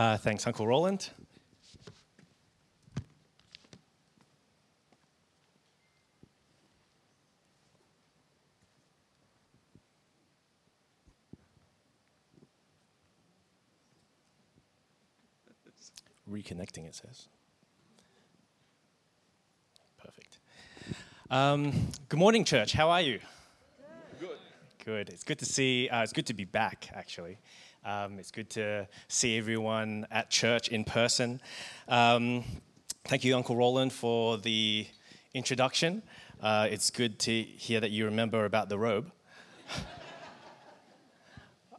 Uh, thanks, Uncle Roland. Reconnecting, it says. Perfect. Um, good morning, church. How are you? Good. Good. It's good to see. Uh, it's good to be back. Actually, um, it's good to see everyone at church in person. Um, thank you, Uncle Roland, for the introduction. Uh, it's good to hear that you remember about the robe.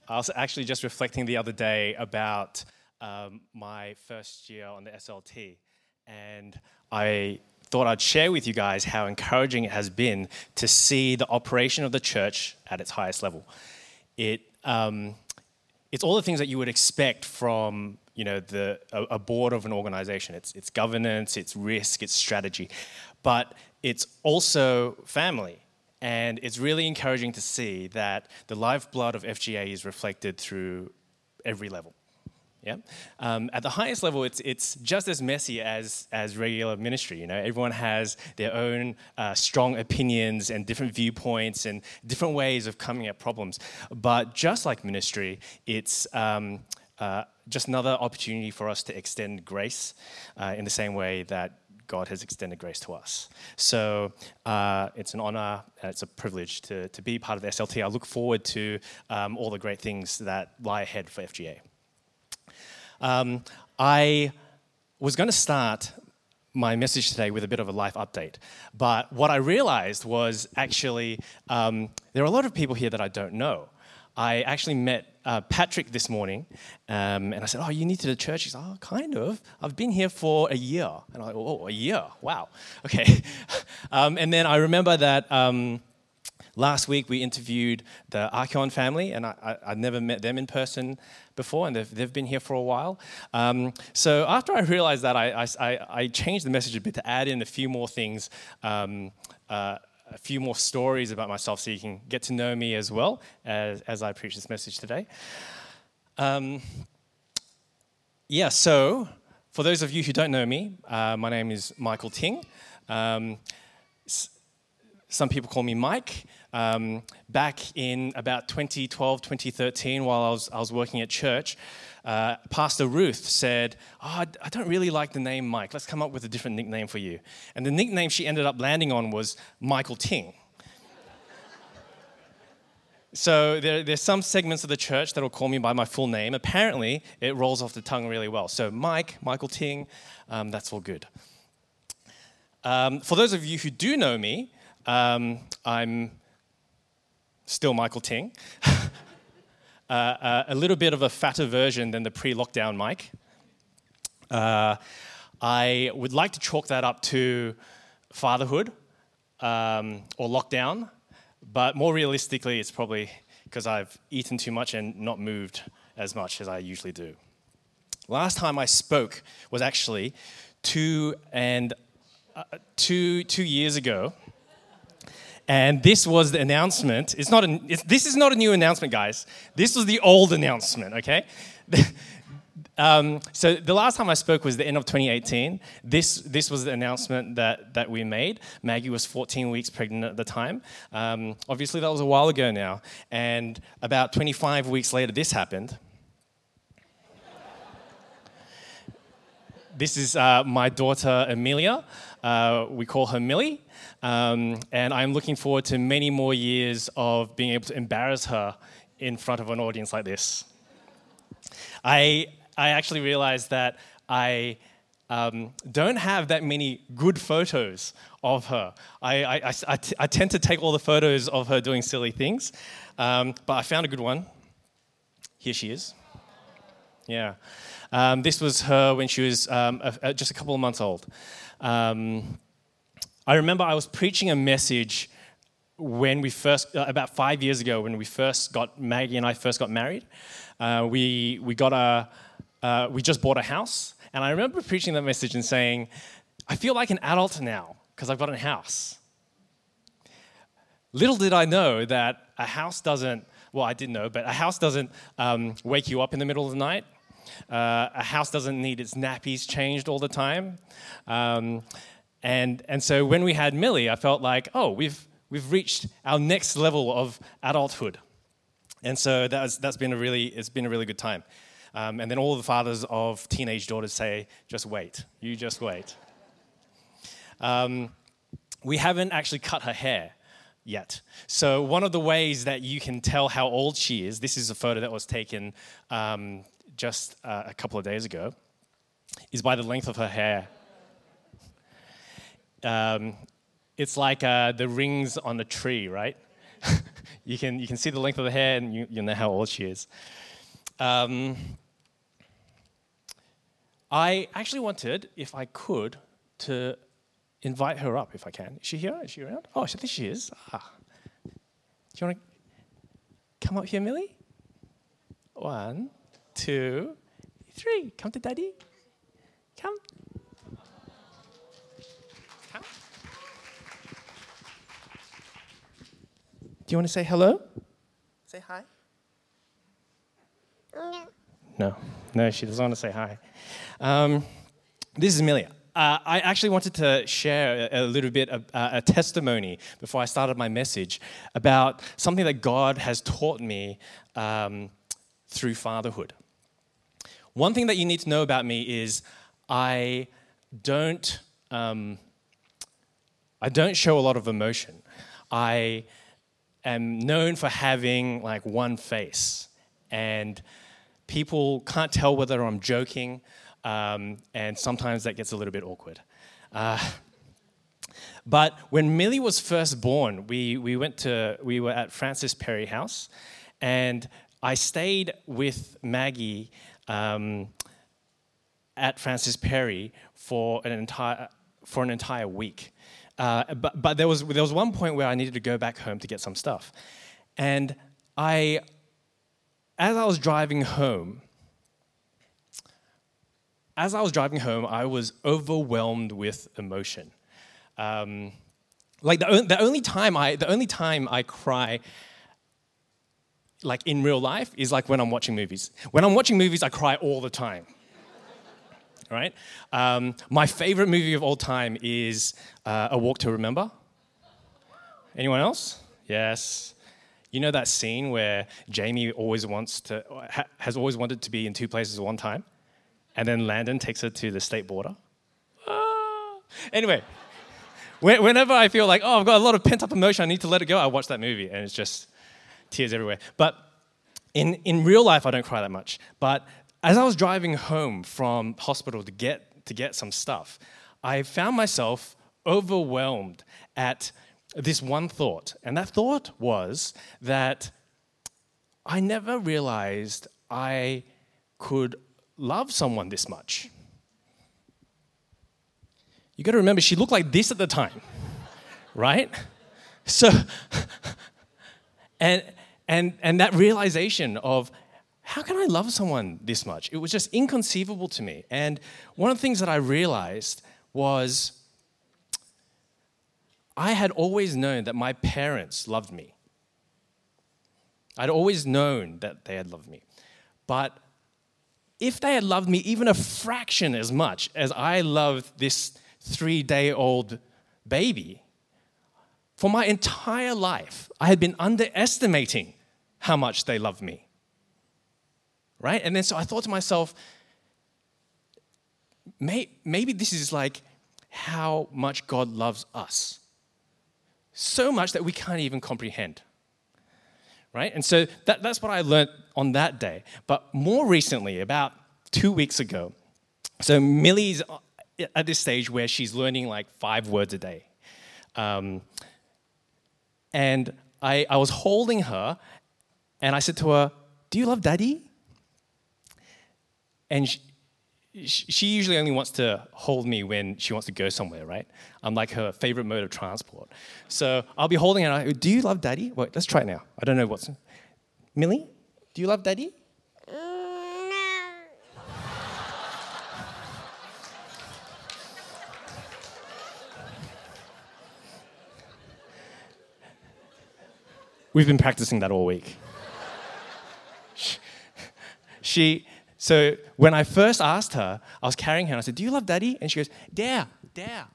I was actually just reflecting the other day about um, my first year on the SLT, and I thought I'd share with you guys how encouraging it has been to see the operation of the church at its highest level. It, um, it's all the things that you would expect from you know, the, a, a board of an organization. It's, it's governance, it's risk, it's strategy. But it's also family. And it's really encouraging to see that the lifeblood of FGA is reflected through every level. Yeah. Um, at the highest level, it's, it's just as messy as, as regular ministry. You know, everyone has their own uh, strong opinions and different viewpoints and different ways of coming at problems. But just like ministry, it's um, uh, just another opportunity for us to extend grace uh, in the same way that God has extended grace to us. So uh, it's an honor and it's a privilege to, to be part of the SLT. I look forward to um, all the great things that lie ahead for FGA. Um, I was going to start my message today with a bit of a life update. But what I realized was actually um, there are a lot of people here that I don't know. I actually met uh, Patrick this morning, um, and I said, "Oh, you need to the church?" He's, "Oh, kind of. I've been here for a year." And I'm like, "Oh, a year? Wow. Okay." um, and then I remember that um, Last week we interviewed the Archeon family, and I, I, would never met them in person before, and they've, they've been here for a while. Um, so after I realized that, I, I, I, changed the message a bit to add in a few more things, um, uh, a few more stories about myself so you can get to know me as well as, as I preach this message today. Um, yeah, so for those of you who don't know me, uh, my name is Michael Ting. Um, some people call me Mike. Um, back in about 2012, 2013, while I was, I was working at church, uh, Pastor Ruth said, oh, I don't really like the name Mike. Let's come up with a different nickname for you. And the nickname she ended up landing on was Michael Ting. So there, there's some segments of the church that will call me by my full name. Apparently, it rolls off the tongue really well. So Mike, Michael Ting, um, that's all good. Um, for those of you who do know me, um, I'm still Michael Ting. uh, uh, a little bit of a fatter version than the pre lockdown Mike. Uh, I would like to chalk that up to fatherhood um, or lockdown, but more realistically, it's probably because I've eaten too much and not moved as much as I usually do. Last time I spoke was actually two and uh, two two years ago and this was the announcement. It's not a, it's, this is not a new announcement, guys. This was the old announcement, okay? um, so the last time I spoke was the end of 2018. This, this was the announcement that, that we made. Maggie was 14 weeks pregnant at the time. Um, obviously, that was a while ago now. And about 25 weeks later, this happened. This is uh, my daughter, Amelia. Uh, we call her Millie. Um, and I'm looking forward to many more years of being able to embarrass her in front of an audience like this. I, I actually realized that I um, don't have that many good photos of her. I, I, I, I, t- I tend to take all the photos of her doing silly things, um, but I found a good one. Here she is. Yeah. Um, this was her when she was um, a, a, just a couple of months old. Um, I remember I was preaching a message when we first, uh, about five years ago, when we first got, Maggie and I first got married. Uh, we, we got a, uh, we just bought a house. And I remember preaching that message and saying, I feel like an adult now because I've got a house. Little did I know that a house doesn't, well, I didn't know, but a house doesn't um, wake you up in the middle of the night. Uh, a house doesn't need its nappies changed all the time. Um, and, and so when we had Millie, I felt like, oh, we've, we've reached our next level of adulthood. And so that's, that's been a really, it's been a really good time. Um, and then all the fathers of teenage daughters say, just wait, you just wait. Um, we haven't actually cut her hair yet. So, one of the ways that you can tell how old she is, this is a photo that was taken um, just uh, a couple of days ago, is by the length of her hair. Um, it's like uh, the rings on a tree, right? you, can, you can see the length of the hair and you, you know how old she is. Um, I actually wanted, if I could, to invite her up if I can. Is she here? Is she around? Oh, I think she is. Ah. Do you want to come up here, Millie? One, two, three. Come to daddy. Come. Come. Do you want to say hello? Say hi. No, no, she doesn't want to say hi. Um, this is Amelia. Uh, I actually wanted to share a, a little bit of uh, a testimony before I started my message about something that God has taught me um, through fatherhood. One thing that you need to know about me is I don't, um, I don't show a lot of emotion. I am known for having like one face, and people can't tell whether I'm joking um, and sometimes that gets a little bit awkward. Uh, but when Millie was first born, we, we went to, we were at Frances Perry House, and I stayed with Maggie um, at Frances Perry for an entire, for an entire week. Uh, but but there, was, there was one point where I needed to go back home to get some stuff. And I, as I was driving home, as I was driving home, I was overwhelmed with emotion. Um, like the, the only time I the only time I cry like in real life is like when I'm watching movies. When I'm watching movies, I cry all the time. right? Um, my favorite movie of all time is uh, A Walk to Remember. Anyone else? Yes. You know that scene where Jamie always wants to ha, has always wanted to be in two places at one time? and then Landon takes her to the state border. Ah. Anyway, whenever I feel like, oh, I've got a lot of pent up emotion, I need to let it go, I watch that movie and it's just tears everywhere. But in, in real life, I don't cry that much. But as I was driving home from hospital to get, to get some stuff, I found myself overwhelmed at this one thought. And that thought was that I never realized I could love someone this much. You got to remember, she looked like this at the time, right? So, and, and, and that realization of how can I love someone this much? It was just inconceivable to me. And one of the things that I realized was I had always known that my parents loved me. I'd always known that they had loved me. But if they had loved me even a fraction as much as I loved this three day old baby, for my entire life, I had been underestimating how much they love me. Right? And then so I thought to myself, maybe this is like how much God loves us. So much that we can't even comprehend right? And so that, that's what I learned on that day. But more recently, about two weeks ago, so Millie's at this stage where she's learning like five words a day. Um, and I, I was holding her and I said to her, Do you love daddy? And she, she usually only wants to hold me when she wants to go somewhere, right? I'm like her favorite mode of transport. So I'll be holding her. Do you love daddy? Wait, let's try it now. I don't know what's. Millie, do you love daddy? No. We've been practicing that all week. She So when I first asked her, I was carrying her and I said, Do you love daddy? And she goes, Dare, dare.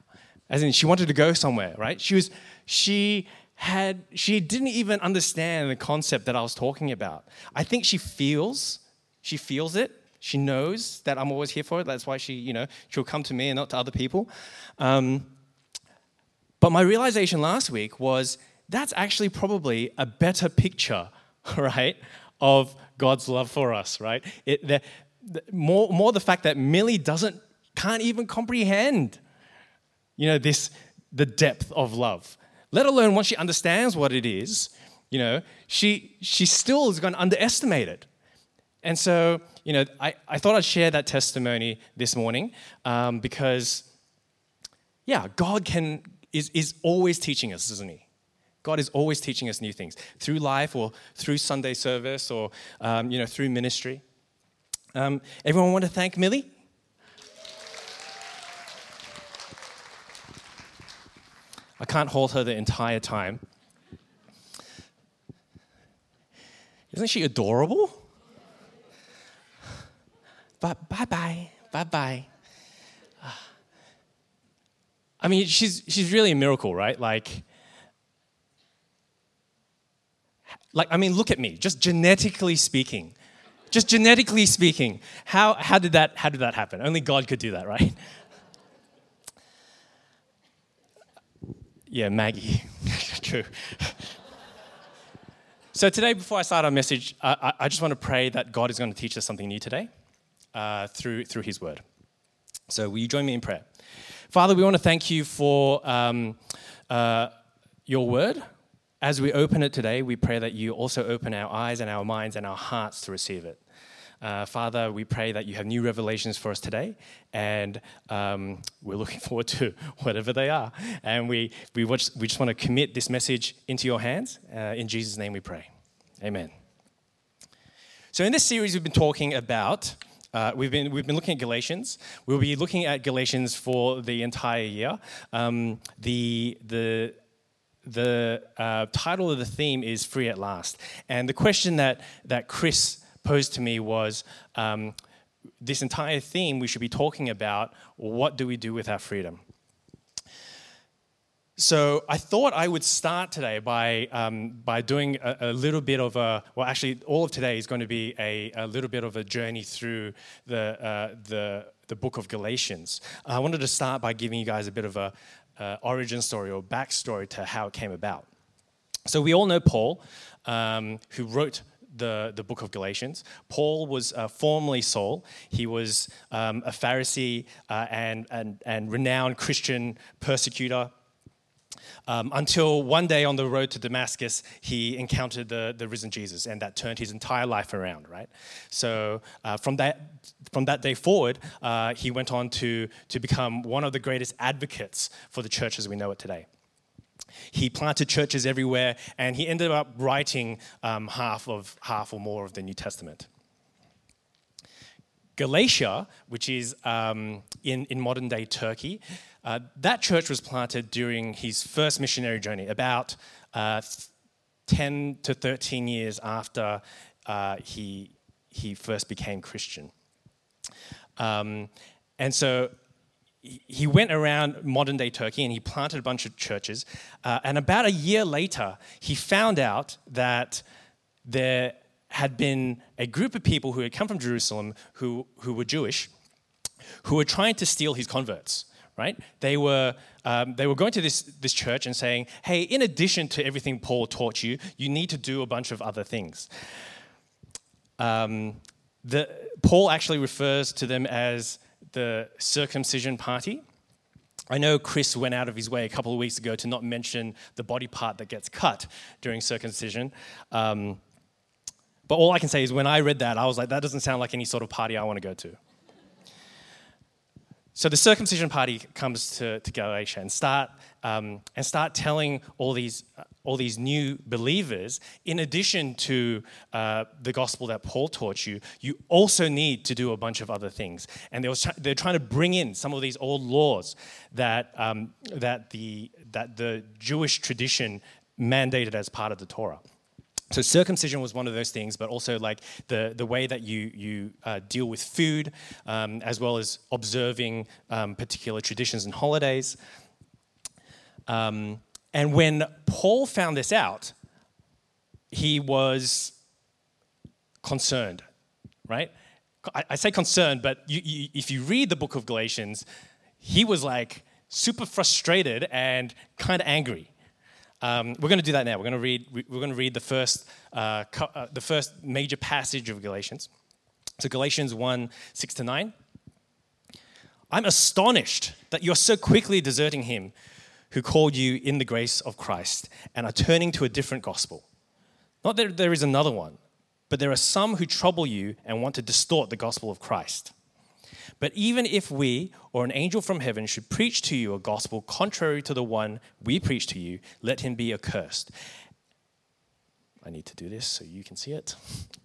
As in, she wanted to go somewhere, right? She was, she had, she didn't even understand the concept that I was talking about. I think she feels, she feels it. She knows that I'm always here for it. That's why she, you know, she'll come to me and not to other people. Um, but my realization last week was that's actually probably a better picture, right, of God's love for us, right? It, the, the, more, more the fact that Millie doesn't, can't even comprehend, you know, this, the depth of love. Let alone once she understands what it is, you know, she, she still is going to underestimate it. And so, you know, I, I thought I'd share that testimony this morning um, because, yeah, God can, is, is always teaching us, isn't He? God is always teaching us new things through life or through Sunday service or, um, you know, through ministry. Um, everyone want to thank Millie? I can't hold her the entire time. Isn't she adorable? But bye bye, bye bye. I mean, she's, she's really a miracle, right? Like, like, I mean, look at me, just genetically speaking. Just genetically speaking, how, how, did that, how did that happen? Only God could do that, right? Yeah, Maggie. True. so, today, before I start our message, I, I, just want to pray that God is going to teach us something new today uh, through, through His Word. So, will you join me in prayer? Father, we want to thank you for um, uh, your Word. As we open it today, we pray that you also open our eyes and our minds and our hearts to receive it. Uh, Father, we pray that you have new revelations for us today, and um, we're looking forward to whatever they are. And we, we, watch, we just want to commit this message into your hands. Uh, in Jesus' name we pray. Amen. So, in this series, we've been talking about. Uh, we've, been, we've been looking at Galatians. We'll be looking at Galatians for the entire year. Um, the, the, the uh, title of the theme is Free at Last. And the question that, that Chris posed to me was um, this entire theme we should be talking about what do we do with our freedom? So I thought I would start today by, um, by doing a, a, little bit of a, well, actually, all of today is going to be a, a little bit of a journey through the, uh, the, the book of Galatians. I wanted to start by giving you guys a bit of a uh, origin story or backstory to how it came about. So we all know Paul, um, who wrote the, the book of Galatians. Paul was uh, formerly Saul. He was um, a Pharisee uh, and, and, and renowned Christian persecutor. Um, until one day on the road to Damascus, he encountered the, the risen Jesus, and that turned his entire life around, right? So uh, from, that, from that day forward, uh, he went on to, to become one of the greatest advocates for the church as we know it today. He planted churches everywhere, and he ended up writing um, half of half or more of the New Testament. Galatia, which is um, in, in modern day Turkey, uh, that church was planted during his first missionary journey, about uh, 10 to 13 years after uh, he, he first became Christian. Um, and so he went around modern day Turkey and he planted a bunch of churches. Uh, and about a year later, he found out that there had been a group of people who had come from Jerusalem who, who were Jewish who were trying to steal his converts. Right? They were, um, they were going to this, this church and saying, hey, in addition to everything Paul taught you, you need to do a bunch of other things. Um, the, Paul actually refers to them as the circumcision party. I know Chris went out of his way a couple of weeks ago to not mention the body part that gets cut during circumcision. Um, but all I can say is when I read that, I was like, that doesn't sound like any sort of party I want to go to. So the circumcision party comes to, to Galatia and start, um, and start telling all these, uh, all these new believers, in addition to uh, the gospel that Paul taught you, you also need to do a bunch of other things. And they was, they're trying to bring in some of these old laws that, um, that, the, that the Jewish tradition mandated as part of the Torah. So circumcision was one of those things, but also like the, the way that you, you uh, deal with food, um, as well as observing um, particular traditions and holidays. Um, and when Paul found this out, he was concerned, right? I, I say concerned, but you, you, if you read the book of Galatians, he was like super frustrated and kind of angry. Um, we're going to do that now. We're going to read. We're going to read the first, uh, uh, the first major passage of Galatians. So Galatians one six to nine. I'm astonished that you're so quickly deserting him who called you in the grace of Christ and are turning to a different gospel. Not that there is another one, but there are some who trouble you and want to distort the gospel of Christ. But even if we or an angel from heaven should preach to you a gospel contrary to the one we preach to you, let him be accursed. I need to do this so you can see it.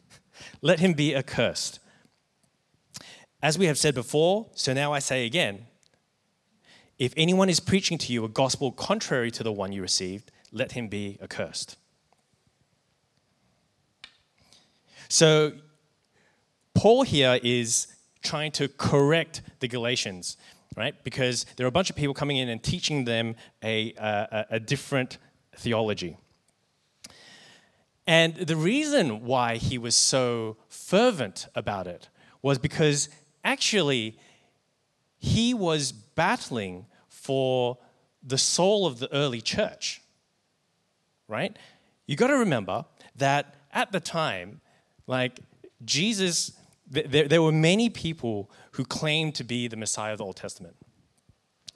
let him be accursed. As we have said before, so now I say again if anyone is preaching to you a gospel contrary to the one you received, let him be accursed. So, Paul here is trying to correct the Galatians, right? Because there are a bunch of people coming in and teaching them a, a, a different theology. And the reason why he was so fervent about it was because actually he was battling for the soul of the early church, right? You got to remember that at the time, like Jesus there, there were many people who claimed to be the Messiah of the Old Testament,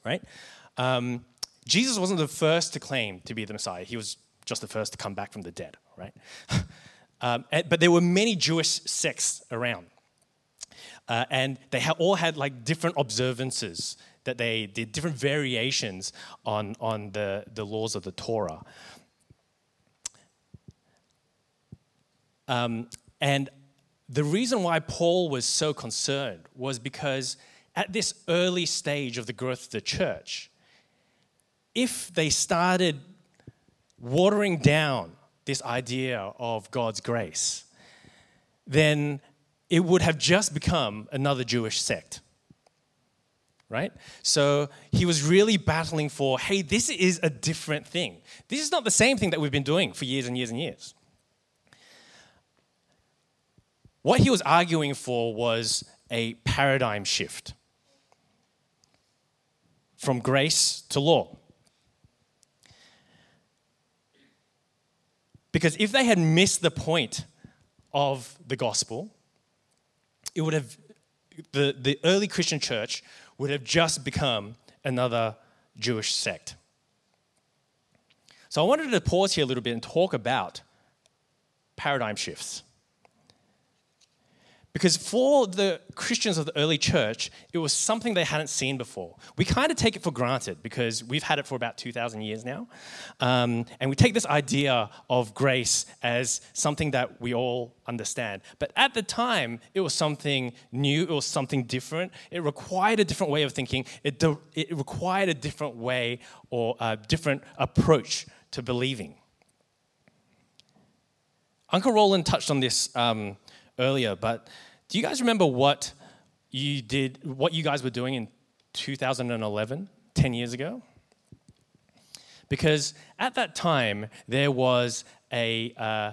right? Um, Jesus wasn't the first to claim to be the Messiah. He was just the first to come back from the dead, right? um, but there were many Jewish sects around. Uh, and they ha- all had like different observances that they did, different variations on, on the, the laws of the Torah. Um, and the reason why Paul was so concerned was because at this early stage of the growth of the church, if they started watering down this idea of God's grace, then it would have just become another Jewish sect. Right? So he was really battling for hey, this is a different thing. This is not the same thing that we've been doing for years and years and years. What he was arguing for was a paradigm shift from grace to law. Because if they had missed the point of the gospel, it would have, the, the early Christian church would have just become another Jewish sect. So I wanted to pause here a little bit and talk about paradigm shifts. Because for the Christians of the early church, it was something they hadn't seen before. We kind of take it for granted because we've had it for about 2,000 years now. Um, and we take this idea of grace as something that we all understand. But at the time, it was something new, it was something different. It required a different way of thinking, it, de- it required a different way or a different approach to believing. Uncle Roland touched on this. Um, earlier, but do you guys remember what you did, what you guys were doing in 2011, 10 years ago? Because at that time, there was a, uh,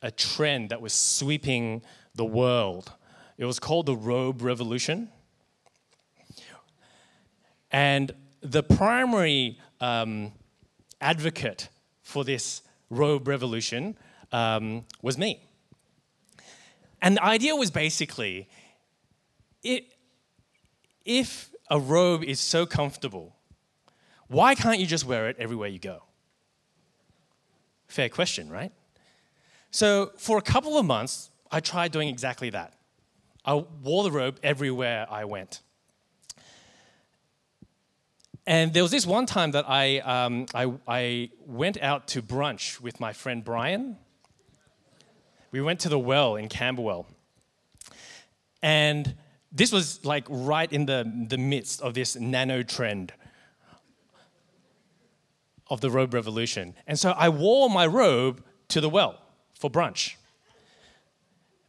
a trend that was sweeping the world. It was called the robe revolution. And the primary um, advocate for this robe revolution um, was me. And the idea was basically it, if a robe is so comfortable, why can't you just wear it everywhere you go? Fair question, right? So, for a couple of months, I tried doing exactly that. I wore the robe everywhere I went. And there was this one time that I, um, I, I went out to brunch with my friend Brian we went to the well in Camberwell. And this was like right in the, the midst of this nano trend of the robe revolution. And so I wore my robe to the well for brunch.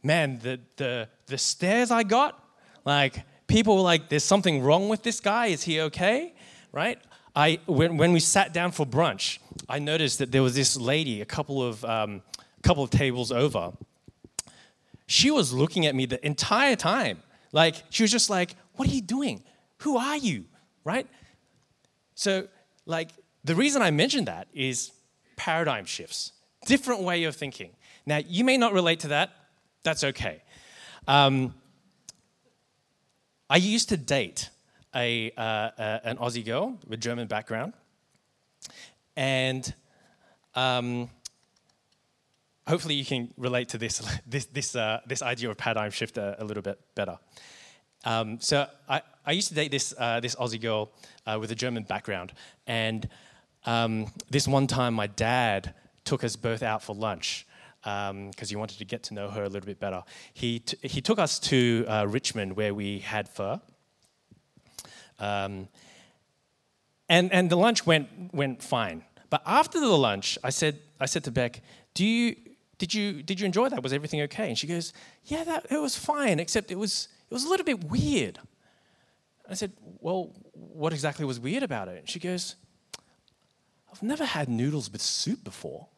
Man, the, the, the stares I got, like people were like, there's something wrong with this guy. Is he okay? Right? I, when, when we sat down for brunch, I noticed that there was this lady a couple of, um, couple of tables over. She was looking at me the entire time. Like, she was just like, What are you doing? Who are you? Right? So, like, the reason I mention that is paradigm shifts, different way of thinking. Now, you may not relate to that. That's okay. Um, I used to date a, uh, uh, an Aussie girl with German background, and um, hopefully you can relate to this this this, uh, this idea of paradigm shift a, a little bit better. Um, so I, I used to date this uh, this Aussie girl uh, with a German background, and um, this one time my dad took us both out for lunch because um, he wanted to get to know her a little bit better. He, t- he took us to uh, Richmond where we had pho. Um, and, and the lunch went, went fine. But after the lunch, I said, I said to Beck, Do you, did, you, did you enjoy that? Was everything okay? And she goes, Yeah, that, it was fine, except it was, it was a little bit weird. I said, Well, what exactly was weird about it? And she goes, I've never had noodles with soup before.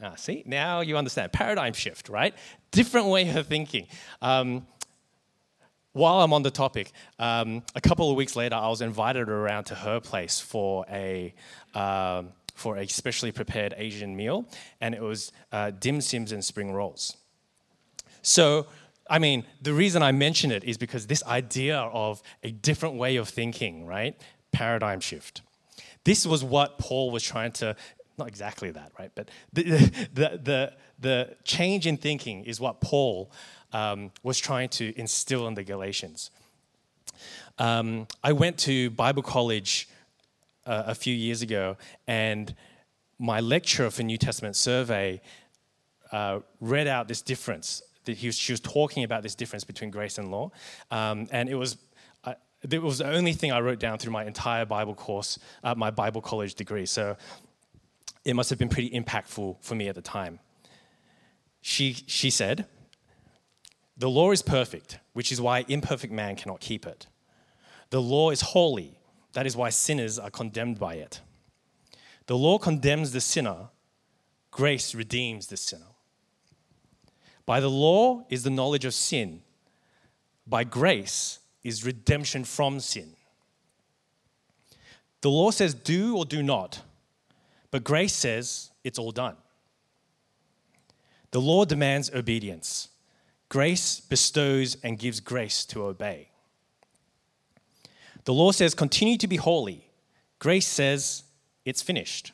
Ah, see, now you understand. Paradigm shift, right? Different way of thinking. Um, while I'm on the topic, um, a couple of weeks later, I was invited around to her place for a um, for a specially prepared Asian meal, and it was uh, dim sims and spring rolls. So, I mean, the reason I mention it is because this idea of a different way of thinking, right? Paradigm shift. This was what Paul was trying to not exactly that, right? But the, the, the, the change in thinking is what Paul um, was trying to instill in the Galatians. Um, I went to Bible college uh, a few years ago, and my lecturer for New Testament survey uh, read out this difference. That he was, she was talking about this difference between grace and law, um, and it was uh, it was the only thing I wrote down through my entire Bible course, uh, my Bible college degree. So it must have been pretty impactful for me at the time. She, she said, The law is perfect, which is why imperfect man cannot keep it. The law is holy, that is why sinners are condemned by it. The law condemns the sinner, grace redeems the sinner. By the law is the knowledge of sin, by grace is redemption from sin. The law says, do or do not. But grace says it's all done. The law demands obedience. Grace bestows and gives grace to obey. The law says, continue to be holy. Grace says, it's finished.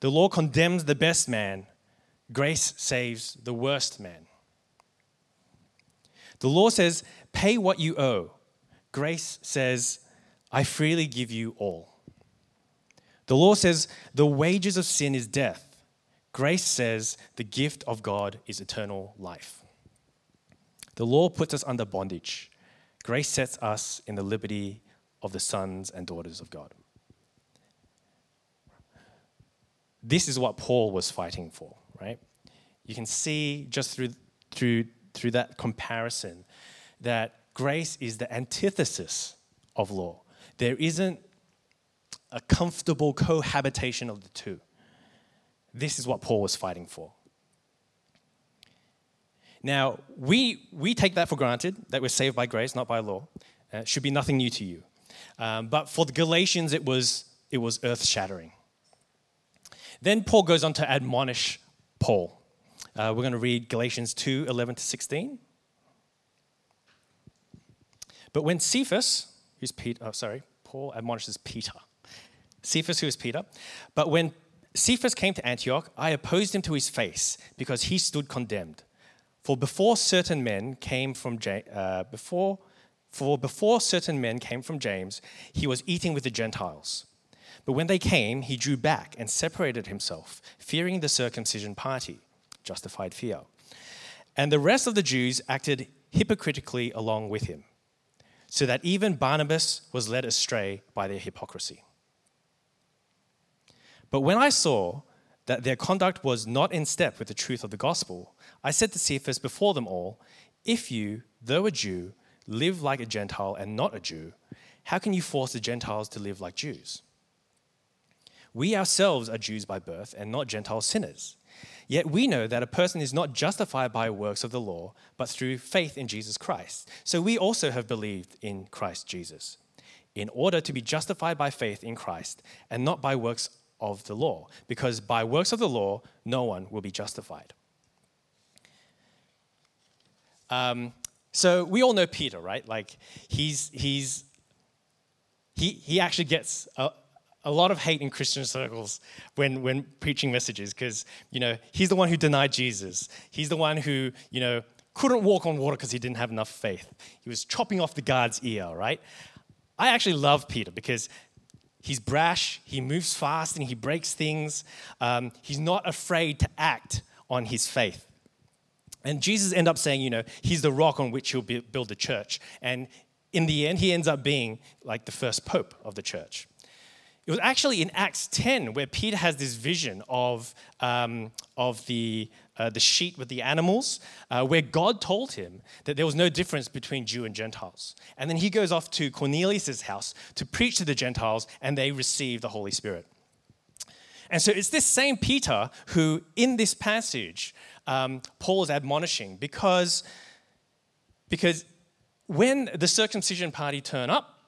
The law condemns the best man. Grace saves the worst man. The law says, pay what you owe. Grace says, I freely give you all. The law says the wages of sin is death. Grace says the gift of God is eternal life. The law puts us under bondage. Grace sets us in the liberty of the sons and daughters of God. This is what Paul was fighting for, right? You can see just through, through, through that comparison that grace is the antithesis of law. There isn't a comfortable cohabitation of the two. This is what Paul was fighting for. Now, we, we take that for granted, that we're saved by grace, not by law. Uh, it should be nothing new to you. Um, but for the Galatians, it was, it was earth shattering. Then Paul goes on to admonish Paul. Uh, we're going to read Galatians 2 11 to 16. But when Cephas, who's Peter, oh, sorry, Paul admonishes Peter. Cephas, who is Peter. But when Cephas came to Antioch, I opposed him to his face because he stood condemned. For before certain men came from uh, before for before certain men came from James, he was eating with the Gentiles. But when they came, he drew back and separated himself, fearing the circumcision party, justified fear. And the rest of the Jews acted hypocritically along with him, so that even Barnabas was led astray by their hypocrisy. But when I saw that their conduct was not in step with the truth of the gospel, I said to Cephas before them all, If you, though a Jew, live like a Gentile and not a Jew, how can you force the Gentiles to live like Jews? We ourselves are Jews by birth and not Gentile sinners. Yet we know that a person is not justified by works of the law, but through faith in Jesus Christ. So we also have believed in Christ Jesus, in order to be justified by faith in Christ and not by works of the law, because by works of the law, no one will be justified. Um, so we all know Peter, right? Like he's he's he he actually gets a, a lot of hate in Christian circles when when preaching messages because you know he's the one who denied Jesus. He's the one who you know couldn't walk on water because he didn't have enough faith. He was chopping off the guard's ear, right? I actually love Peter because he's brash, he moves fast, and he breaks things. Um, he's not afraid to act on his faith. And Jesus ended up saying, you know, he's the rock on which he'll build the church. And in the end, he ends up being like the first pope of the church. It was actually in Acts 10 where Peter has this vision of, um, of the, uh, the sheet with the animals, uh, where God told him that there was no difference between Jew and Gentiles. And then he goes off to Cornelius' house to preach to the Gentiles, and they receive the Holy Spirit. And so it's this same Peter who, in this passage, um, Paul is admonishing because, because when the circumcision party turn up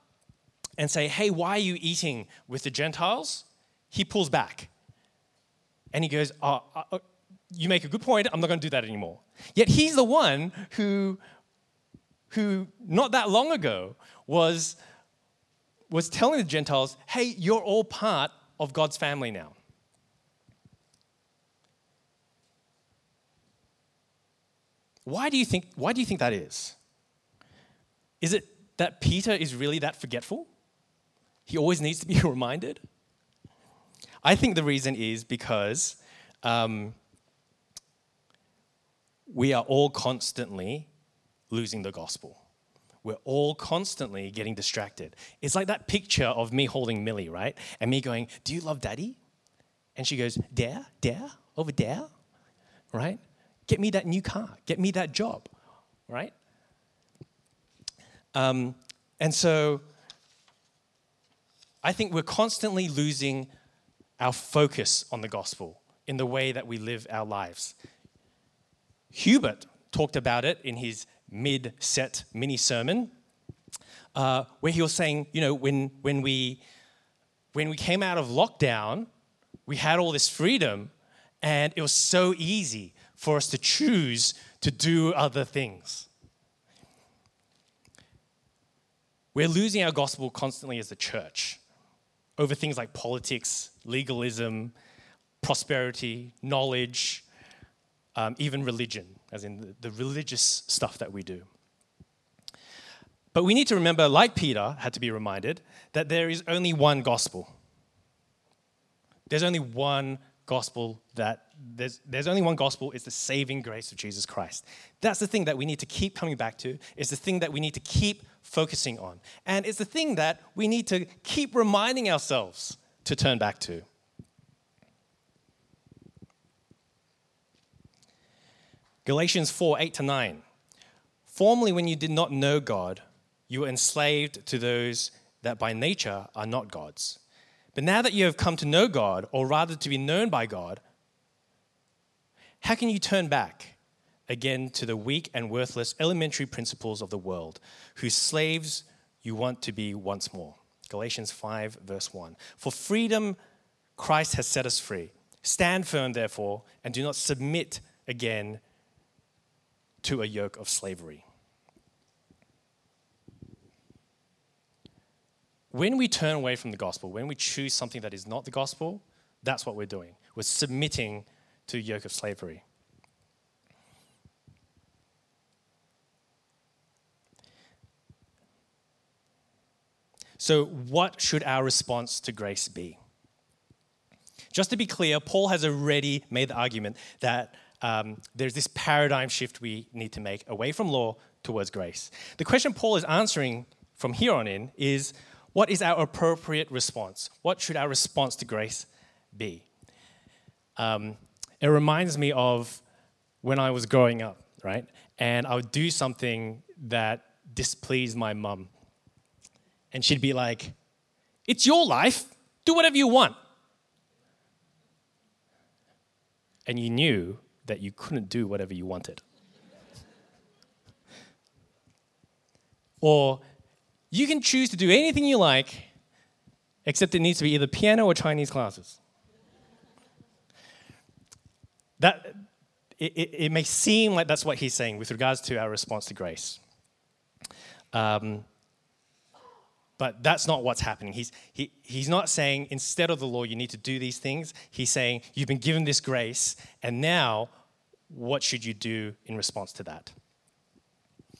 and say, hey, why are you eating with the Gentiles? He pulls back. And he goes, oh, uh, you make a good point, I'm not going to do that anymore. Yet he's the one who, who not that long ago, was, was telling the Gentiles, hey, you're all part of God's family now. Why do you think, why do you think that is? Is it that Peter is really that forgetful? He always needs to be reminded? I think the reason is because um, we are all constantly losing the gospel. We're all constantly getting distracted. It's like that picture of me holding Millie, right? And me going, Do you love daddy? And she goes, Dare, dare, over there, right? Get me that new car. Get me that job, right? Um, and so I think we're constantly losing our focus on the gospel in the way that we live our lives. Hubert talked about it in his mid set mini sermon, uh, where he was saying, you know, when, when, we, when we came out of lockdown, we had all this freedom, and it was so easy for us to choose to do other things. We're losing our gospel constantly as a church over things like politics, legalism, prosperity, knowledge, um, even religion, as in the, the religious stuff that we do. But we need to remember, like Peter had to be reminded, that there is only one gospel. There's only one gospel that there's, there's only one gospel it's the saving grace of jesus christ that's the thing that we need to keep coming back to it's the thing that we need to keep focusing on and it's the thing that we need to keep reminding ourselves to turn back to galatians 4 8 to 9 formerly when you did not know god you were enslaved to those that by nature are not gods but now that you have come to know God, or rather to be known by God, how can you turn back again to the weak and worthless elementary principles of the world, whose slaves you want to be once more? Galatians 5, verse 1. For freedom, Christ has set us free. Stand firm, therefore, and do not submit again to a yoke of slavery. When we turn away from the gospel, when we choose something that is not the gospel, that's what we're doing. We're submitting to a yoke of slavery. So, what should our response to grace be? Just to be clear, Paul has already made the argument that um, there's this paradigm shift we need to make away from law towards grace. The question Paul is answering from here on in is what is our appropriate response? What should our response to grace be? um, it reminds me of when I was growing up, right? And I would do something that displeased my mum. And she'd be like, It's your life, do whatever you want. And you knew that you couldn't do whatever you wanted. or you can choose to do anything you like, except it needs to be either piano or Chinese classes. That, it, it, it, may seem like that's what he's saying with regards to our response to grace. Um, but that's not what's happening. He's, he, he's not saying instead of the law, you need to do these things. He's saying you've been given this grace, and now what should you do in response to that?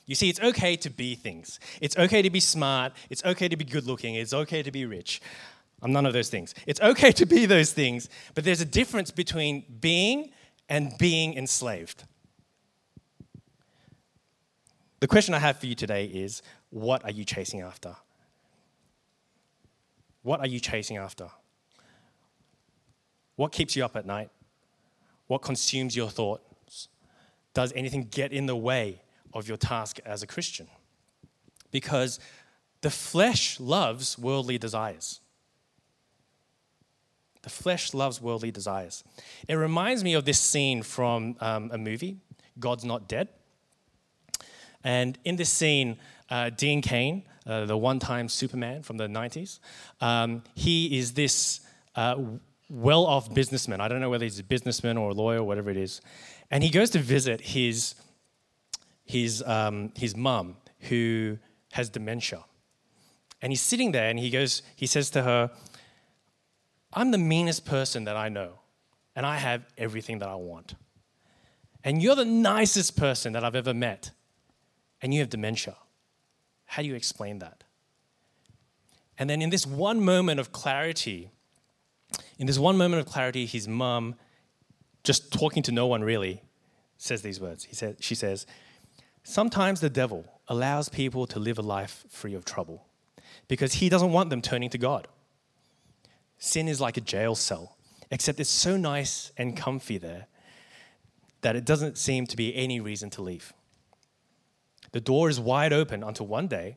You see, it's okay to be things. It's okay to be smart. It's okay to be good looking. It's okay to be rich. I'm none of those things. It's okay to be those things, but there's a difference between being and being enslaved. The question I have for you today is what are you chasing after? What are you chasing after? What keeps you up at night? What consumes your thoughts? Does anything get in the way of your task as a Christian? Because the flesh loves worldly desires. The flesh loves worldly desires. It reminds me of this scene from um, a movie, God's Not Dead. And in this scene, uh, Dean Cain, uh, the one time Superman from the 90s, um, he is this uh, well off businessman. I don't know whether he's a businessman or a lawyer or whatever it is. And he goes to visit his, his, um, his mum, who has dementia. And he's sitting there and he goes, he says to her, I'm the meanest person that I know, and I have everything that I want. And you're the nicest person that I've ever met, and you have dementia. How do you explain that? And then in this one moment of clarity, in this one moment of clarity, his mum, just talking to no one really, says these words. He said, she says, Sometimes the devil allows people to live a life free of trouble because he doesn't want them turning to God. Sin is like a jail cell, except it's so nice and comfy there that it doesn't seem to be any reason to leave. The door is wide open until one day,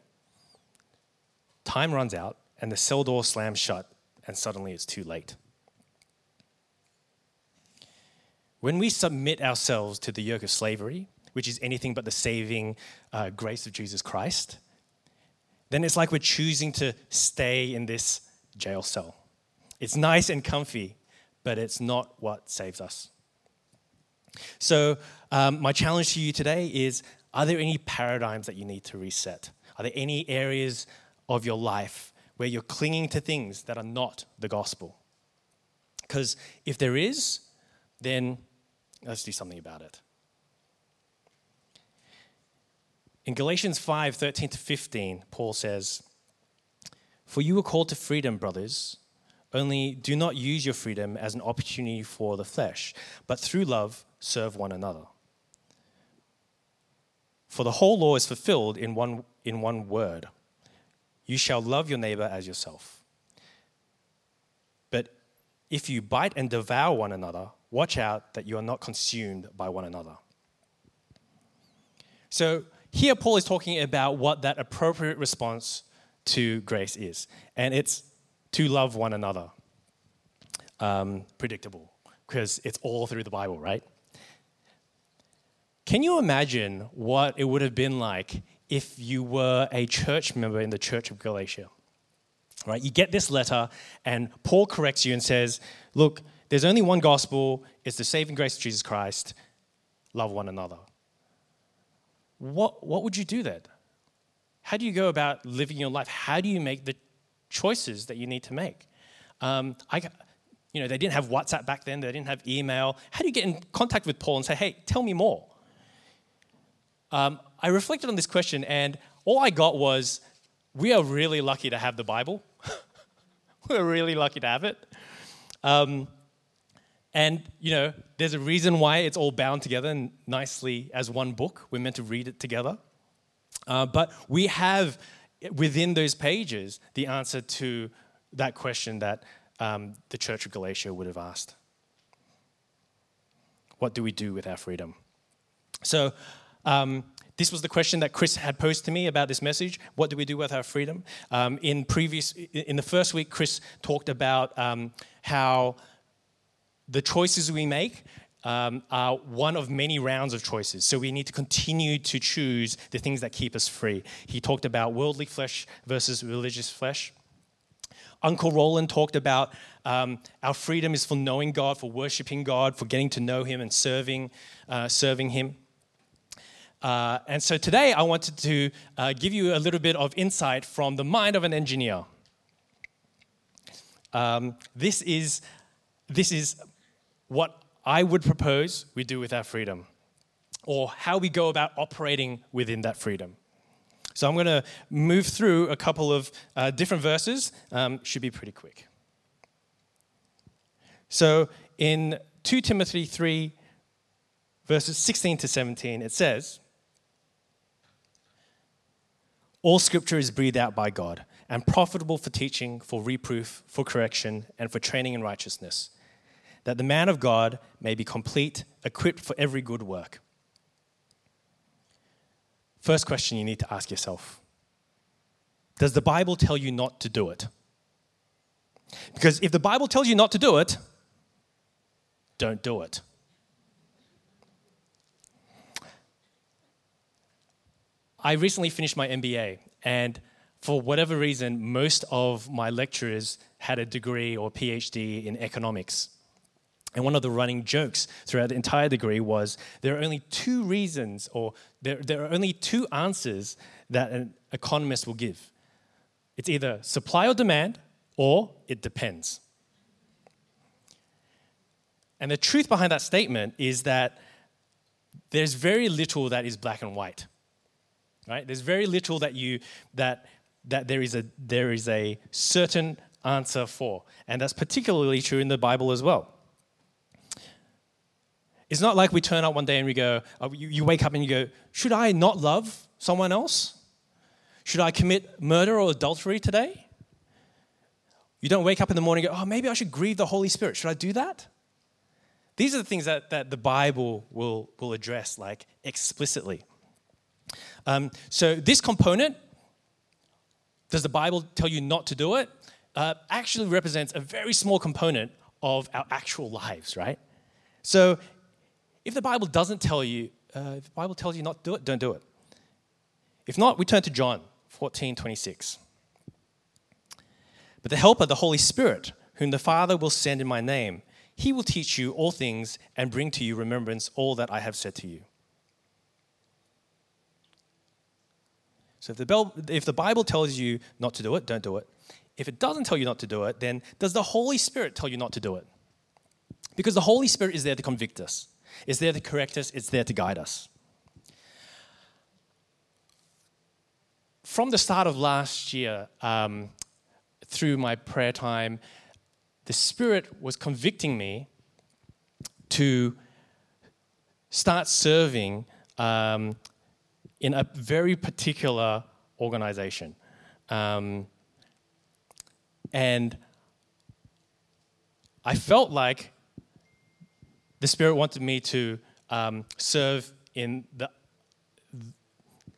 time runs out, and the cell door slams shut, and suddenly it's too late. When we submit ourselves to the yoke of slavery, which is anything but the saving uh, grace of Jesus Christ, then it's like we're choosing to stay in this jail cell. It's nice and comfy, but it's not what saves us. So, um, my challenge to you today is are there any paradigms that you need to reset? Are there any areas of your life where you're clinging to things that are not the gospel? Because if there is, then let's do something about it. In Galatians 5 13 to 15, Paul says, For you were called to freedom, brothers. Only do not use your freedom as an opportunity for the flesh, but through love serve one another. For the whole law is fulfilled in one, in one word You shall love your neighbor as yourself. But if you bite and devour one another, watch out that you are not consumed by one another. So here, Paul is talking about what that appropriate response to grace is. And it's to love one another. Um, predictable, because it's all through the Bible, right? Can you imagine what it would have been like if you were a church member in the Church of Galatia? Right? You get this letter, and Paul corrects you and says, Look, there's only one gospel, it's the saving grace of Jesus Christ. Love one another. What, what would you do then? How do you go about living your life? How do you make the choices that you need to make. Um, I, you know, they didn't have WhatsApp back then. They didn't have email. How do you get in contact with Paul and say, "Hey, tell me more"? Um, I reflected on this question, and all I got was, "We are really lucky to have the Bible. We're really lucky to have it." Um, and you know, there's a reason why it's all bound together nicely as one book. We're meant to read it together. Uh, but we have within those pages the answer to that question that um, the Church of Galatia would have asked. What do we do with our freedom? So, um, this was the question that Chris had posed to me about this message. What do we do with our freedom? Um, in previous, in the first week, Chris talked about um, how the choices we make um, are one of many rounds of choices. So we need to continue to choose the things that keep us free. He talked about worldly flesh versus religious flesh. Uncle Roland talked about um, our freedom is for knowing God, for worshiping God, for getting to know Him and serving, uh, serving Him. Uh, and so today I wanted to uh, give you a little bit of insight from the mind of an engineer. Um, this, is, this is what I would propose we do with our freedom, or how we go about operating within that freedom. So I'm going to move through a couple of uh, different verses, um, should be pretty quick. So in 2 Timothy 3, verses 16 to 17, it says, all scripture is breathed out by God and profitable for teaching, for reproof, for correction, and for training in righteousness, that the man of God may be complete, equipped for every good work. First question you need to ask yourself Does the Bible tell you not to do it? Because if the Bible tells you not to do it, don't do it. I recently finished my MBA, and for whatever reason, most of my lecturers had a degree or PhD in economics. And one of the running jokes throughout the entire degree was there are only two reasons, or there, there are only two answers that an economist will give it's either supply or demand, or it depends. And the truth behind that statement is that there's very little that is black and white right? There's very little that you that that there is a there is a certain answer for, and that's particularly true in the Bible as well. It's not like we turn up one day and we go, uh, you, you wake up and you go, should I not love someone else? Should I commit murder or adultery today? You don't wake up in the morning and go, oh, maybe I should grieve the Holy Spirit. Should I do that? These are the things that, that the Bible will, will address, like explicitly. Um, so, this component, does the Bible tell you not to do it? Uh, actually represents a very small component of our actual lives, right? So, if the Bible doesn't tell you, uh, if the Bible tells you not to do it, don't do it. If not, we turn to John 14 26. But the Helper, the Holy Spirit, whom the Father will send in my name, he will teach you all things and bring to you remembrance all that I have said to you. So if the, if the Bible tells you not to do it, don't do it. If it doesn't tell you not to do it, then does the Holy Spirit tell you not to do it? Because the Holy Spirit is there to convict us, it's there to correct us, it's there to guide us. From the start of last year, um, through my prayer time, the Spirit was convicting me to start serving um, in a very particular organization. Um, and I felt like the Spirit wanted me to um, serve in the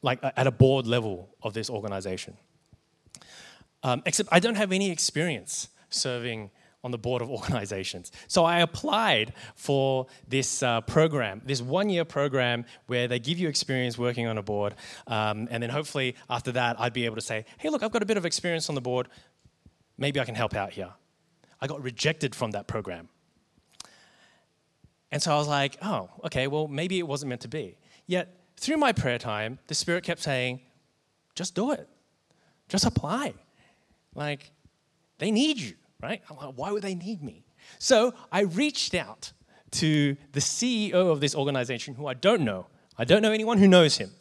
like at a board level of this organization. Um, except I don't have any experience serving on the board of organizations. So I applied for this uh, program, this one year program where they give you experience working on a board. Um, and then hopefully after that, I'd be able to say, hey, look, I've got a bit of experience on the board. Maybe I can help out here. I got rejected from that program. And so I was like, oh, okay, well, maybe it wasn't meant to be. Yet through my prayer time, the Spirit kept saying, just do it, just apply. Like, they need you right? Like, why would they need me? So I reached out to the CEO of this organization who I don't know. I don't know anyone who knows him.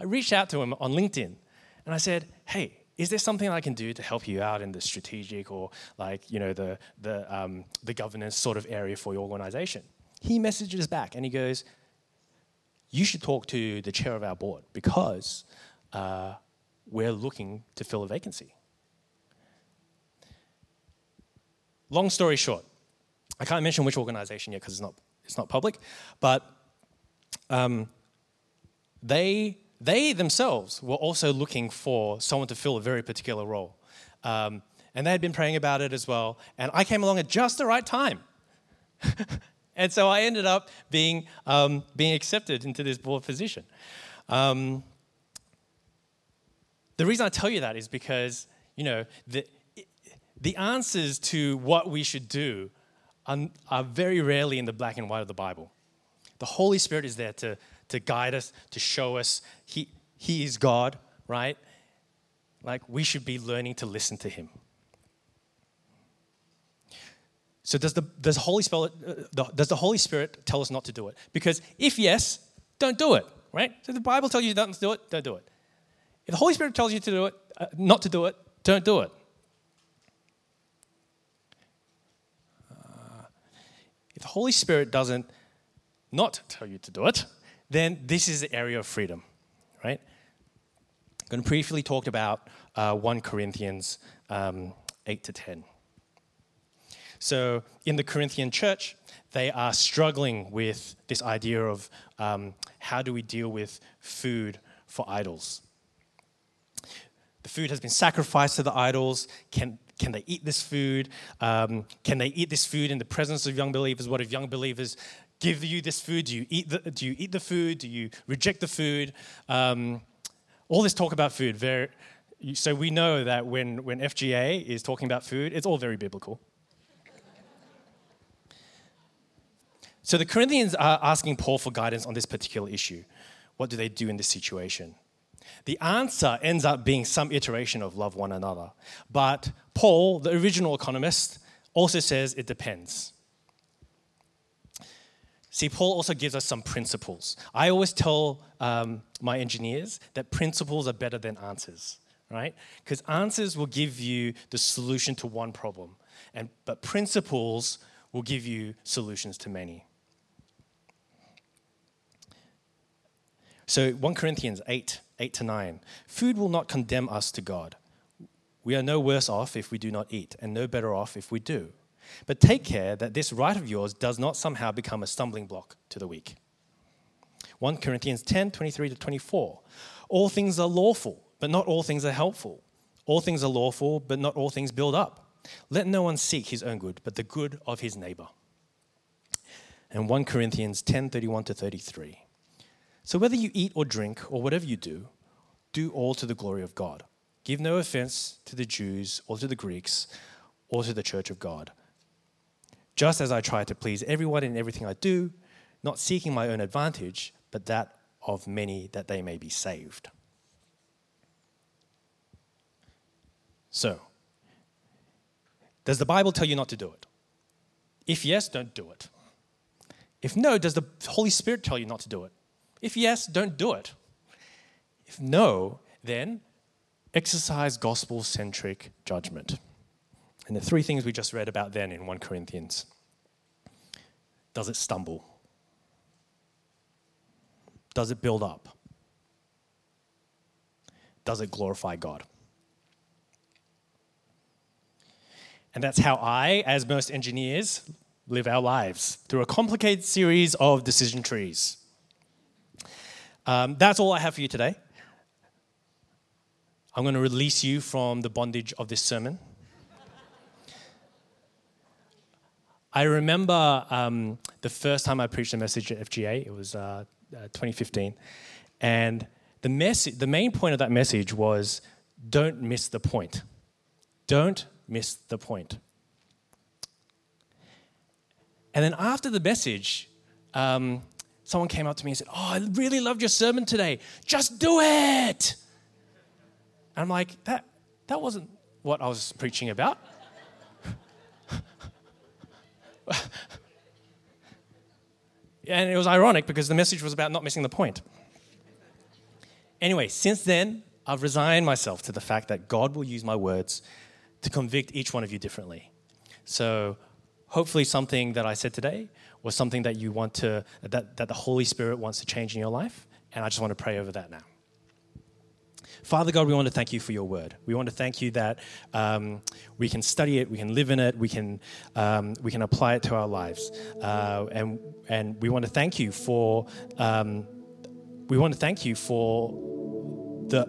I reached out to him on LinkedIn and I said, hey, is there something I can do to help you out in the strategic or like, you know, the, the, um, the governance sort of area for your organization? He messages back and he goes, you should talk to the chair of our board because uh, we're looking to fill a vacancy. Long story short, I can't mention which organization yet because it's not, it's not public, but um, they they themselves were also looking for someone to fill a very particular role. Um, and they had been praying about it as well. And I came along at just the right time. and so I ended up being, um, being accepted into this board position. Um, the reason I tell you that is because, you know, the, the answers to what we should do are, very rarely in the black and white of the Bible. The Holy Spirit is there to, to guide us, to show us he, he is God, right? Like we should be learning to listen to Him. So does the, does, Holy Spirit, uh, does the Holy Spirit tell us not to do it? Because if yes, don't do it, right? So the Bible tells you not to do it, don't do it. If the Holy Spirit tells you to do it, uh, not to do it, don't do it. If the Holy Spirit doesn't not tell you to do it, then this is the area of freedom, right? I'm going to briefly talk about uh, 1 Corinthians um, 8 to 10. So, in the Corinthian church, they are struggling with this idea of um, how do we deal with food for idols. The food has been sacrificed to the idols. Can, can they eat this food? Um, can they eat this food in the presence of young believers? What if young believers give you this food? Do you eat the, do you eat the food? Do you reject the food? Um, all this talk about food. Very, so we know that when, when FGA is talking about food, it's all very biblical. so the Corinthians are asking Paul for guidance on this particular issue. What do they do in this situation? The answer ends up being some iteration of love one another. But Paul, the original economist, also says it depends. See, Paul also gives us some principles. I always tell um, my engineers that principles are better than answers, right? Because answers will give you the solution to one problem, and, but principles will give you solutions to many. So 1 Corinthians 8, 8 to 9. Food will not condemn us to God. We are no worse off if we do not eat, and no better off if we do. But take care that this right of yours does not somehow become a stumbling block to the weak. 1 Corinthians 10 23 to 24. All things are lawful, but not all things are helpful. All things are lawful, but not all things build up. Let no one seek his own good, but the good of his neighbor. And 1 Corinthians 10 31 to 33. So whether you eat or drink or whatever you do, do all to the glory of God. Give no offense to the Jews or to the Greeks or to the church of God just as I try to please everyone in everything I do, not seeking my own advantage, but that of many that they may be saved. So, does the Bible tell you not to do it? If yes, don't do it. If no, does the Holy Spirit tell you not to do it? If yes, don't do it. If no, then exercise gospel centric judgment. And the three things we just read about then in 1 Corinthians. Does it stumble? Does it build up? Does it glorify God? And that's how I, as most engineers, live our lives through a complicated series of decision trees. Um, that's all I have for you today. I'm going to release you from the bondage of this sermon. I remember um, the first time I preached a message at FGA, it was uh, uh, 2015. And the, the main point of that message was don't miss the point. Don't miss the point. And then after the message, um, someone came up to me and said, Oh, I really loved your sermon today. Just do it. And I'm like, that, that wasn't what I was preaching about. and it was ironic because the message was about not missing the point. Anyway, since then, I've resigned myself to the fact that God will use my words to convict each one of you differently. So, hopefully, something that I said today was something that you want to, that, that the Holy Spirit wants to change in your life. And I just want to pray over that now. Father God, we want to thank you for your word. We want to thank you that um, we can study it, we can live in it, we can, um, we can apply it to our lives. Uh, and, and we want to thank you for, um, we want to thank you for the,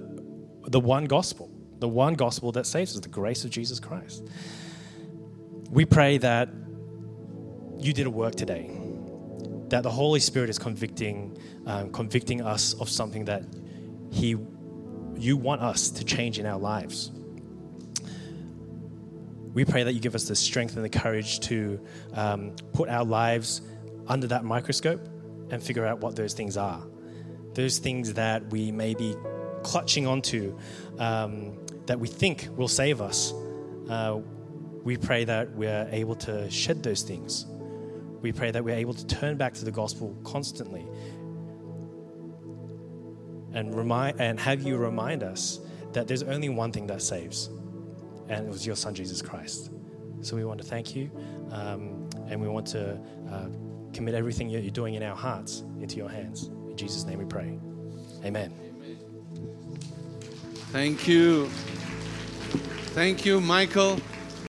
the one gospel, the one gospel that saves us, the grace of Jesus Christ. We pray that you did a work today, that the Holy Spirit is convicting, um, convicting us of something that He, you want us to change in our lives. We pray that you give us the strength and the courage to um, put our lives under that microscope and figure out what those things are. Those things that we may be clutching onto um, that we think will save us. Uh, we pray that we're able to shed those things. We pray that we're able to turn back to the gospel constantly and remind and have you remind us that there's only one thing that saves, and it was your Son Jesus Christ. So we want to thank you, um, and we want to uh, commit everything you're doing in our hearts into your hands. In Jesus' name we pray. Amen. Thank you. Thank you, Michael.